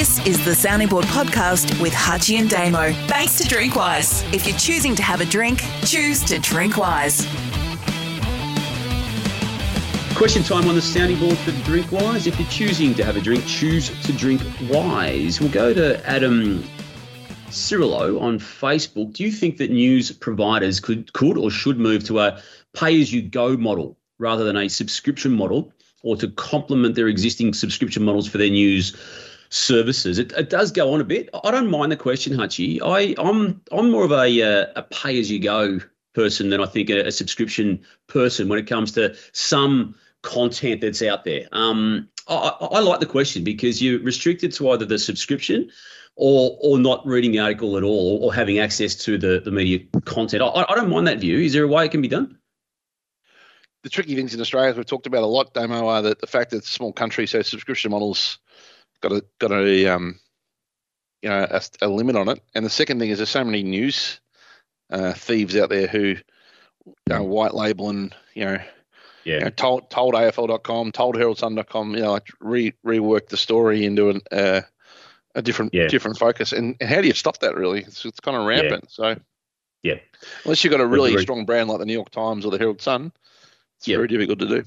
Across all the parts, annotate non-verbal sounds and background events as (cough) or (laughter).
This is the Sounding Board podcast with Hutchy and Damo. Thanks to Drinkwise. If you're choosing to have a drink, choose to drink wise. Question time on the sounding board for Drinkwise. If you're choosing to have a drink, choose to drink wise. We'll go to Adam Cirillo on Facebook. Do you think that news providers could, could or should move to a pay as you go model rather than a subscription model or to complement their existing subscription models for their news services? It, it does go on a bit. I don't mind the question, Hutchy. I, I'm, I'm more of a, uh, a pay as you go person than I think a, a subscription person when it comes to some content that's out there. Um, I, I, like the question because you're restricted to either the subscription or or not reading the article at all or having access to the, the media content. I, I don't mind that view. Is there a way it can be done? The tricky things in Australia, as we've talked about a lot, Damo, are that the fact that it's a small country, so subscription models got a got a um, you know a, a limit on it. And the second thing is there's so many news uh, thieves out there who you know, white label and you know yeah. You know, told told AFL.com, told HeraldSun.com, you know, like re rework the story into an, uh, a different Yeah. different focus. And, and how do you stop that? Really, it's, it's kind of rampant. So Yeah. unless you've got a really strong brand like the New York Times or the Herald Sun, it's Yeah. very difficult to do.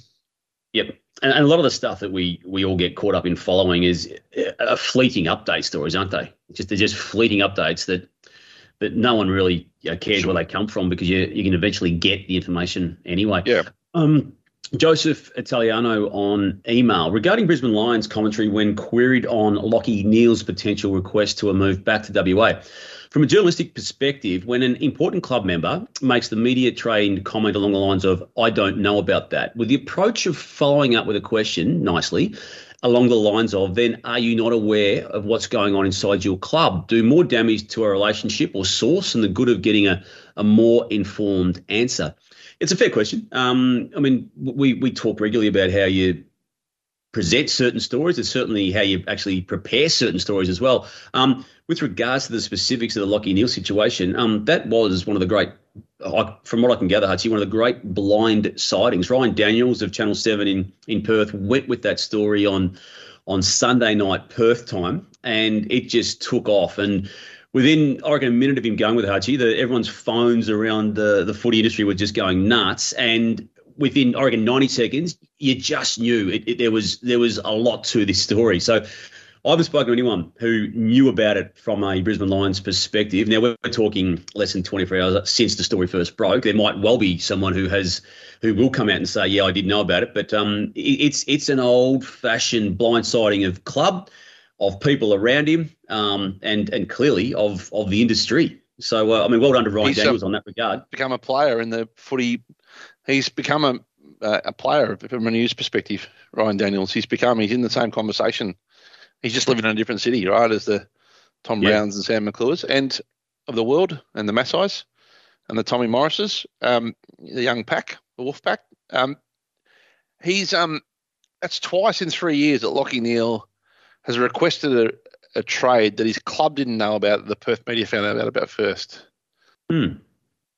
Yep. And, and a lot of the stuff that we we all get caught up in following is uh, fleeting update stories, aren't they? Just they're just fleeting updates that that no one really cares where they come from because you you can eventually get the information anyway. Yeah. Um, Joseph Italiano on email regarding Brisbane Lions commentary when queried on Lachie Neale's potential request to a move back to WA. From a journalistic perspective, when an important club member makes the media trained comment along the lines of, I don't know about that, with the approach of following up with a question nicely, along the lines of, then are you not aware of what's going on inside your club? Do more damage to a relationship or source than the good of getting a, a more informed answer? It's a fair question. Um, I mean, we we talk regularly about how you present certain stories. It's certainly how you actually prepare certain stories as well. Um, with regards to the specifics of the Lachie Neale situation, um, that was one of the great, from what I can gather, Hutchy, one of the great blind sightings. Ryan Daniels of Channel Seven in in Perth went with that story on on Sunday night Perth time, and it just took off. And within, I reckon, a minute of him going with Hutchy, the, everyone's phones around the, the footy industry were just going nuts. And within, I reckon, 90 seconds, you just knew it, it, there was there was a lot to this story. So I haven't spoken to anyone who knew about it from a Brisbane Lions perspective. Now we're talking less than 24 hours since the story first broke. There might well be someone who has who will come out and say, "Yeah, I did know about it," but um, it, it's it's an old-fashioned blindsiding of club, of people around him, um, and and clearly of of the industry. So uh, I mean, well done to Ryan He's, um, Daniels on that regard. Become a player in the footy. He's become a a player from a news perspective. Ryan Daniels. He's become. He's in the same conversation. He's just living in a different city, right? As the Tom Yeah. Brownes and Sam McClures and of the world and the Massais and the Tommy Morrises, um, the young pack, the Wolf pack. Um, he's um, that's twice in three years that Lachie Neale has requested a, a trade that his club didn't know about. The Perth media found out about first. Hmm.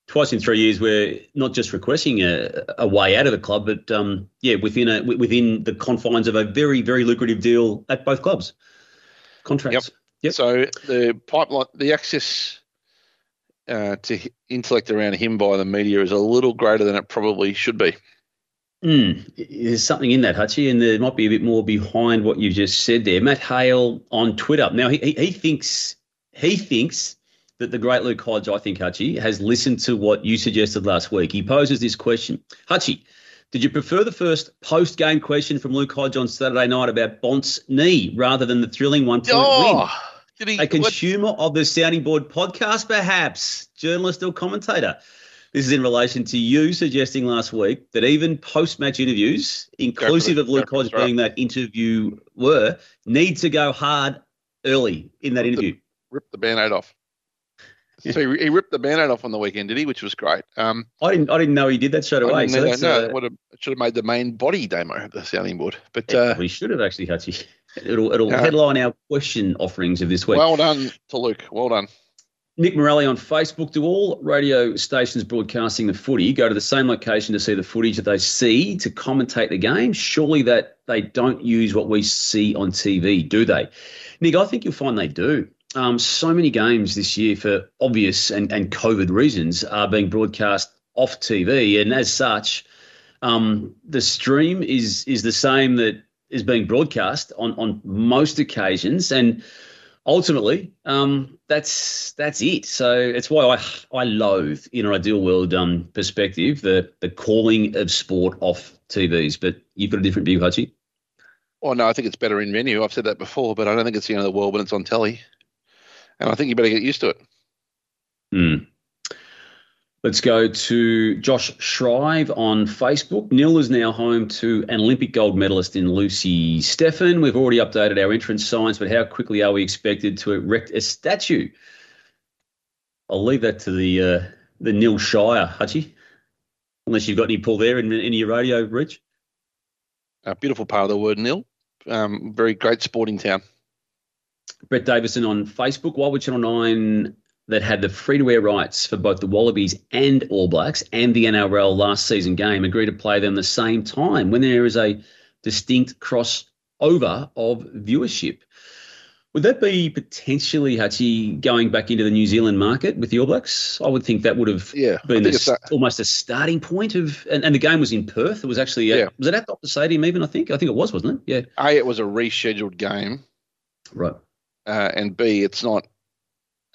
Twice in three years, we're not just requesting a, a way out of the club, but um, yeah, within a within the confines of a very very lucrative deal at both clubs. Contracts. Yep. So the pipeline, the access uh, to intellect around him by the media is a little greater than it probably should be. Mm, there's something in that, Hutchy, and there might be a bit more behind what you've just said there. Matt Hale on Twitter. Now he, he thinks he thinks that the great Luke Hodge, I think Hutchy, has listened to what you suggested last week. He poses this question: Hutchy, did you prefer the first post-game question from Luke Hodge on Saturday night about Bont's knee rather than the thrilling one-point oh, win? Oh, did he? A what- consumer of the Sounding Board podcast, perhaps, journalist or commentator. This is in relation to you suggesting last week that even post match interviews, inclusive of Luke Hodge being that interview, were need to go hard early in that The- interview. Rip the band-aid off. So he, he ripped the band-aid off on the weekend, did he? Which was great. Um, I didn't I didn't know he did that straight away. So that. no, uh, would have, should have made the main body Damo of the sounding board. But uh, we should have actually, Hutchy. (laughs) It'll it'll Yeah. headline our question offerings of this week. well done to Luke. Well done. Nick Morelli on Facebook. Do all radio stations broadcasting the footy go to the same location to see the footage that they see to commentate the game? Surely that they don't use what we see on TV, do they? Nick, I think you'll find they do. Um, so many games this year, for obvious and, and COVID reasons, are being broadcast off TV, and as such, um, the stream is is the same that is being broadcast on on most occasions, and ultimately, um, that's that's it. So it's why I I loathe, in an ideal world um, perspective, the the calling of sport off TVs. But you've got a different view, Hutchy. Oh no, I think it's better in venue. I've said that before, but I don't think it's the end of the world when it's on telly. And I think you better get used to it. Hmm. Let's go to Josh Shrive on Facebook. Nhill is now home to an Olympic gold medalist in Lucy Stephan. We've already updated our entrance signs, but how quickly are we expected to erect a statue? I'll leave that to the uh, the Nhill Shire, Hutchy. Unless you've got any pull there in, in your radio, Rich. A beautiful part of the word Nhill. Um, very great sporting town. Brett Davison on Facebook. Why would Channel 9 that had the free to air rights for both the Wallabies and All Blacks and the NRL last season game agree to play them the same time when there is a distinct crossover of viewership. Would that be potentially, Hutchy, going back into the New Zealand market with the All Blacks? I would think that would have yeah, been almost a starting point of, and, and, the game was in Perth. It was actually, yeah. was it at the Optus Stadium even, I think? I think it was, wasn't it? Yeah. A, it was a rescheduled game. Right. Uh, and B, it's not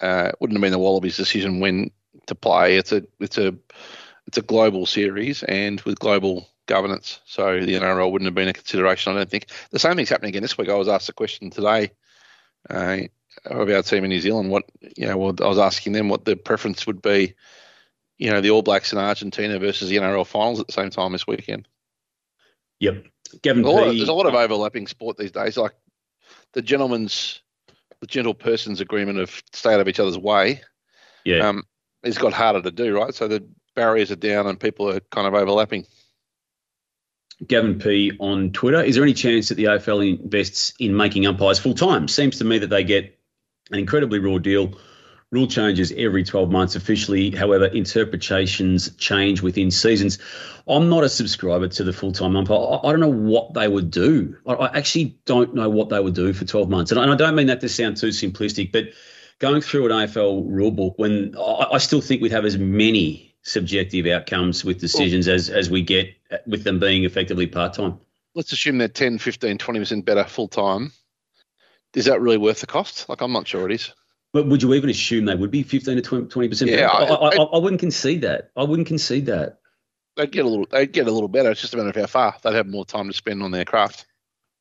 uh, wouldn't have been the Wallabies' decision when to play. It's a it's a it's a global series and with global governance, so the NRL wouldn't have been a consideration. I don't think the same thing's happening again this week. I was asked a question today uh, of our team in New Zealand. What you know, well, I was asking them what the preference would be. You know, the All Blacks in Argentina versus the NRL finals at the same time this weekend. Yep, Gavin. There's a, of, there's a lot of overlapping sport these days. Like the gentleman's the gentle person's agreement of stay out of each other's way, yeah, um, it's got harder to do, right? So the barriers are down and people are kind of overlapping. Gavin P on Twitter. Is there any chance that the AFL invests in making umpires full time? Seems to me that they get an incredibly raw deal Rule changes every 12 months officially. However, interpretations change within seasons. I'm not a subscriber to the full time umpire. I, don't know what they would do. I, actually don't know what they would do for 12 months. And I, don't mean that to sound too simplistic, but going through an AFL rulebook, when I, still think we'd have as many subjective outcomes with decisions as, as we get with them being effectively part time. Let's assume they're 10, 15, 20% better full time. Is that really worth the cost? Like, I'm not sure it is. But would you even assume they would be 15 to 20 percent? Yeah, I, I, I, I, wouldn't concede that. I wouldn't concede that. They'd get a little. They'd get a little better. It's just a matter of how far. They'd have more time to spend on their craft.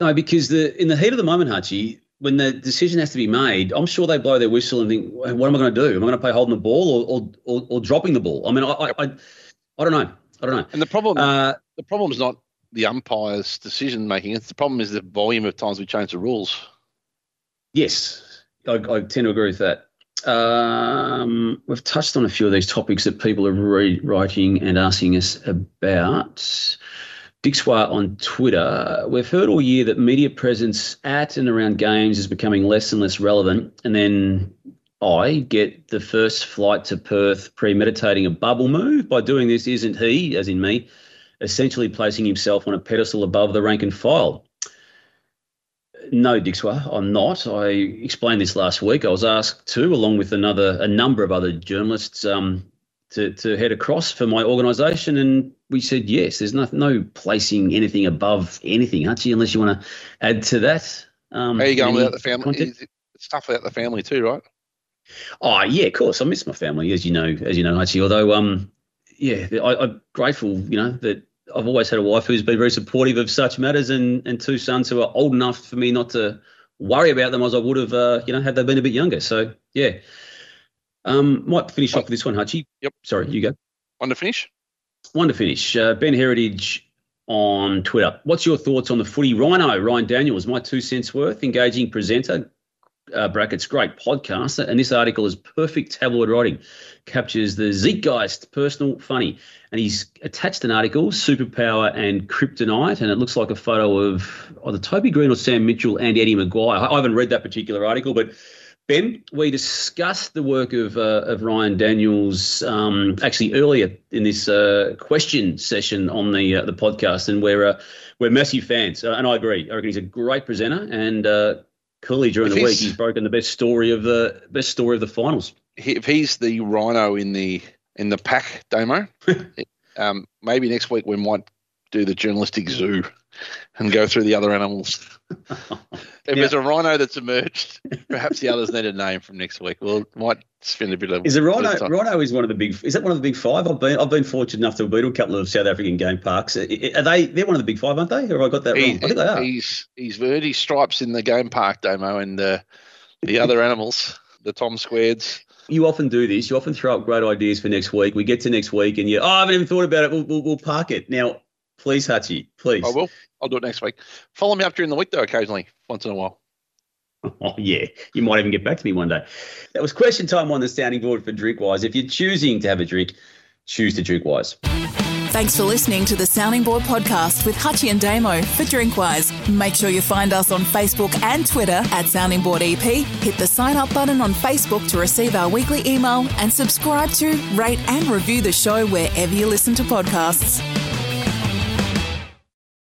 No, because the in the heat of the moment, Hutchy, when the decision has to be made, I'm sure they blow their whistle and think, "What am I going to do? Am I going to play holding the ball or or, or, or dropping the ball?" I mean, I, I, I, I don't know. I don't know. And the problem, uh, the problem is not the umpire's decision making. It's the problem is the volume of times we change the rules. Yes, I, I tend to agree with that. Um, we've touched on a few of these topics that people are re- writing and asking us about. Dixwa on Twitter, we've heard all year that media presence at and around games is becoming less and less relevant. And then I get the first flight to Perth premeditating a bubble move. By doing this, isn't he, as in me, essentially placing himself on a pedestal above the rank and file? No, Dixwa, I'm not. I explained this last week. I was asked to, along with another a number of other journalists, um, to, to head across for my organisation, and we said yes. There's no no placing anything above anything, Hutchy, unless you want to add to that. Um, How are you going without the family? It's tough without the family too, right? Oh yeah, of course. I miss my family, as you know, as you know, Hutchy. Although, um, yeah, I, I'm grateful, you know, that I've always had a wife who's been very supportive of such matters, and and two sons who are old enough for me not to worry about them as I would have, uh, you know, had they been a bit younger. So yeah, um, might finish off with this one, Hutchy. Yep. Sorry, you go. One to finish. One to finish. Uh, ben Heritage on Twitter. What's your thoughts on the footy rhino, Ryan Daniels? My two cents worth. Engaging presenter, uh, brackets, great podcast. And this article is perfect tabloid writing, captures the Zeitgeist, personal, funny. And he's attached an article, Superpower and Kryptonite, and it looks like a photo of either Toby Greene or Sam Mitchell and Eddie McGuire. I haven't read that particular article, but Ben, we discussed the work of, uh, of Ryan Daniels um, actually earlier in this uh, question session on the uh, the podcast, and we're uh, we're massive fans, uh, and I agree. I reckon he's a great presenter, and clearly during If the week he's- broken the best story of the best story of the finals. If he's the rhino in the in the pack, Damo, (laughs) um, maybe next week we might do the journalistic zoo and go through the other animals. (laughs) If there's a rhino that's emerged, perhaps the others need a name from next week. We'll might spend a bit of Is bit Rhino? time. Rhino is one of the big. Is that one of the big five? I've been I've been fortunate enough to have been to a couple of South African game parks. Are they? They're one of the big five, aren't they? Or have I got that He- wrong? I think they are. he's he's his stripes in the game park, Damo and uh, the other (laughs) animals, the Tom Squares. you often do this. You often throw up great ideas for next week. We get to next week, and you, oh, I haven't even thought about it. We'll, we'll, we'll park it now. Please, Hutchy, please. I will. I'll do it next week. Follow me up during the week though, occasionally, once in a while. (laughs) Oh yeah, you might even get back to me one day. That was question time on the sounding board for Drinkwise. If you're choosing to have a drink, choose to drink wise. Thanks for listening to the Sounding Board podcast with Hutchy and Damo for Drinkwise. Make sure you find us on Facebook and Twitter at Sounding Board EP. Hit the sign up button on Facebook to receive our weekly email and subscribe to, rate, and review the show wherever you listen to podcasts.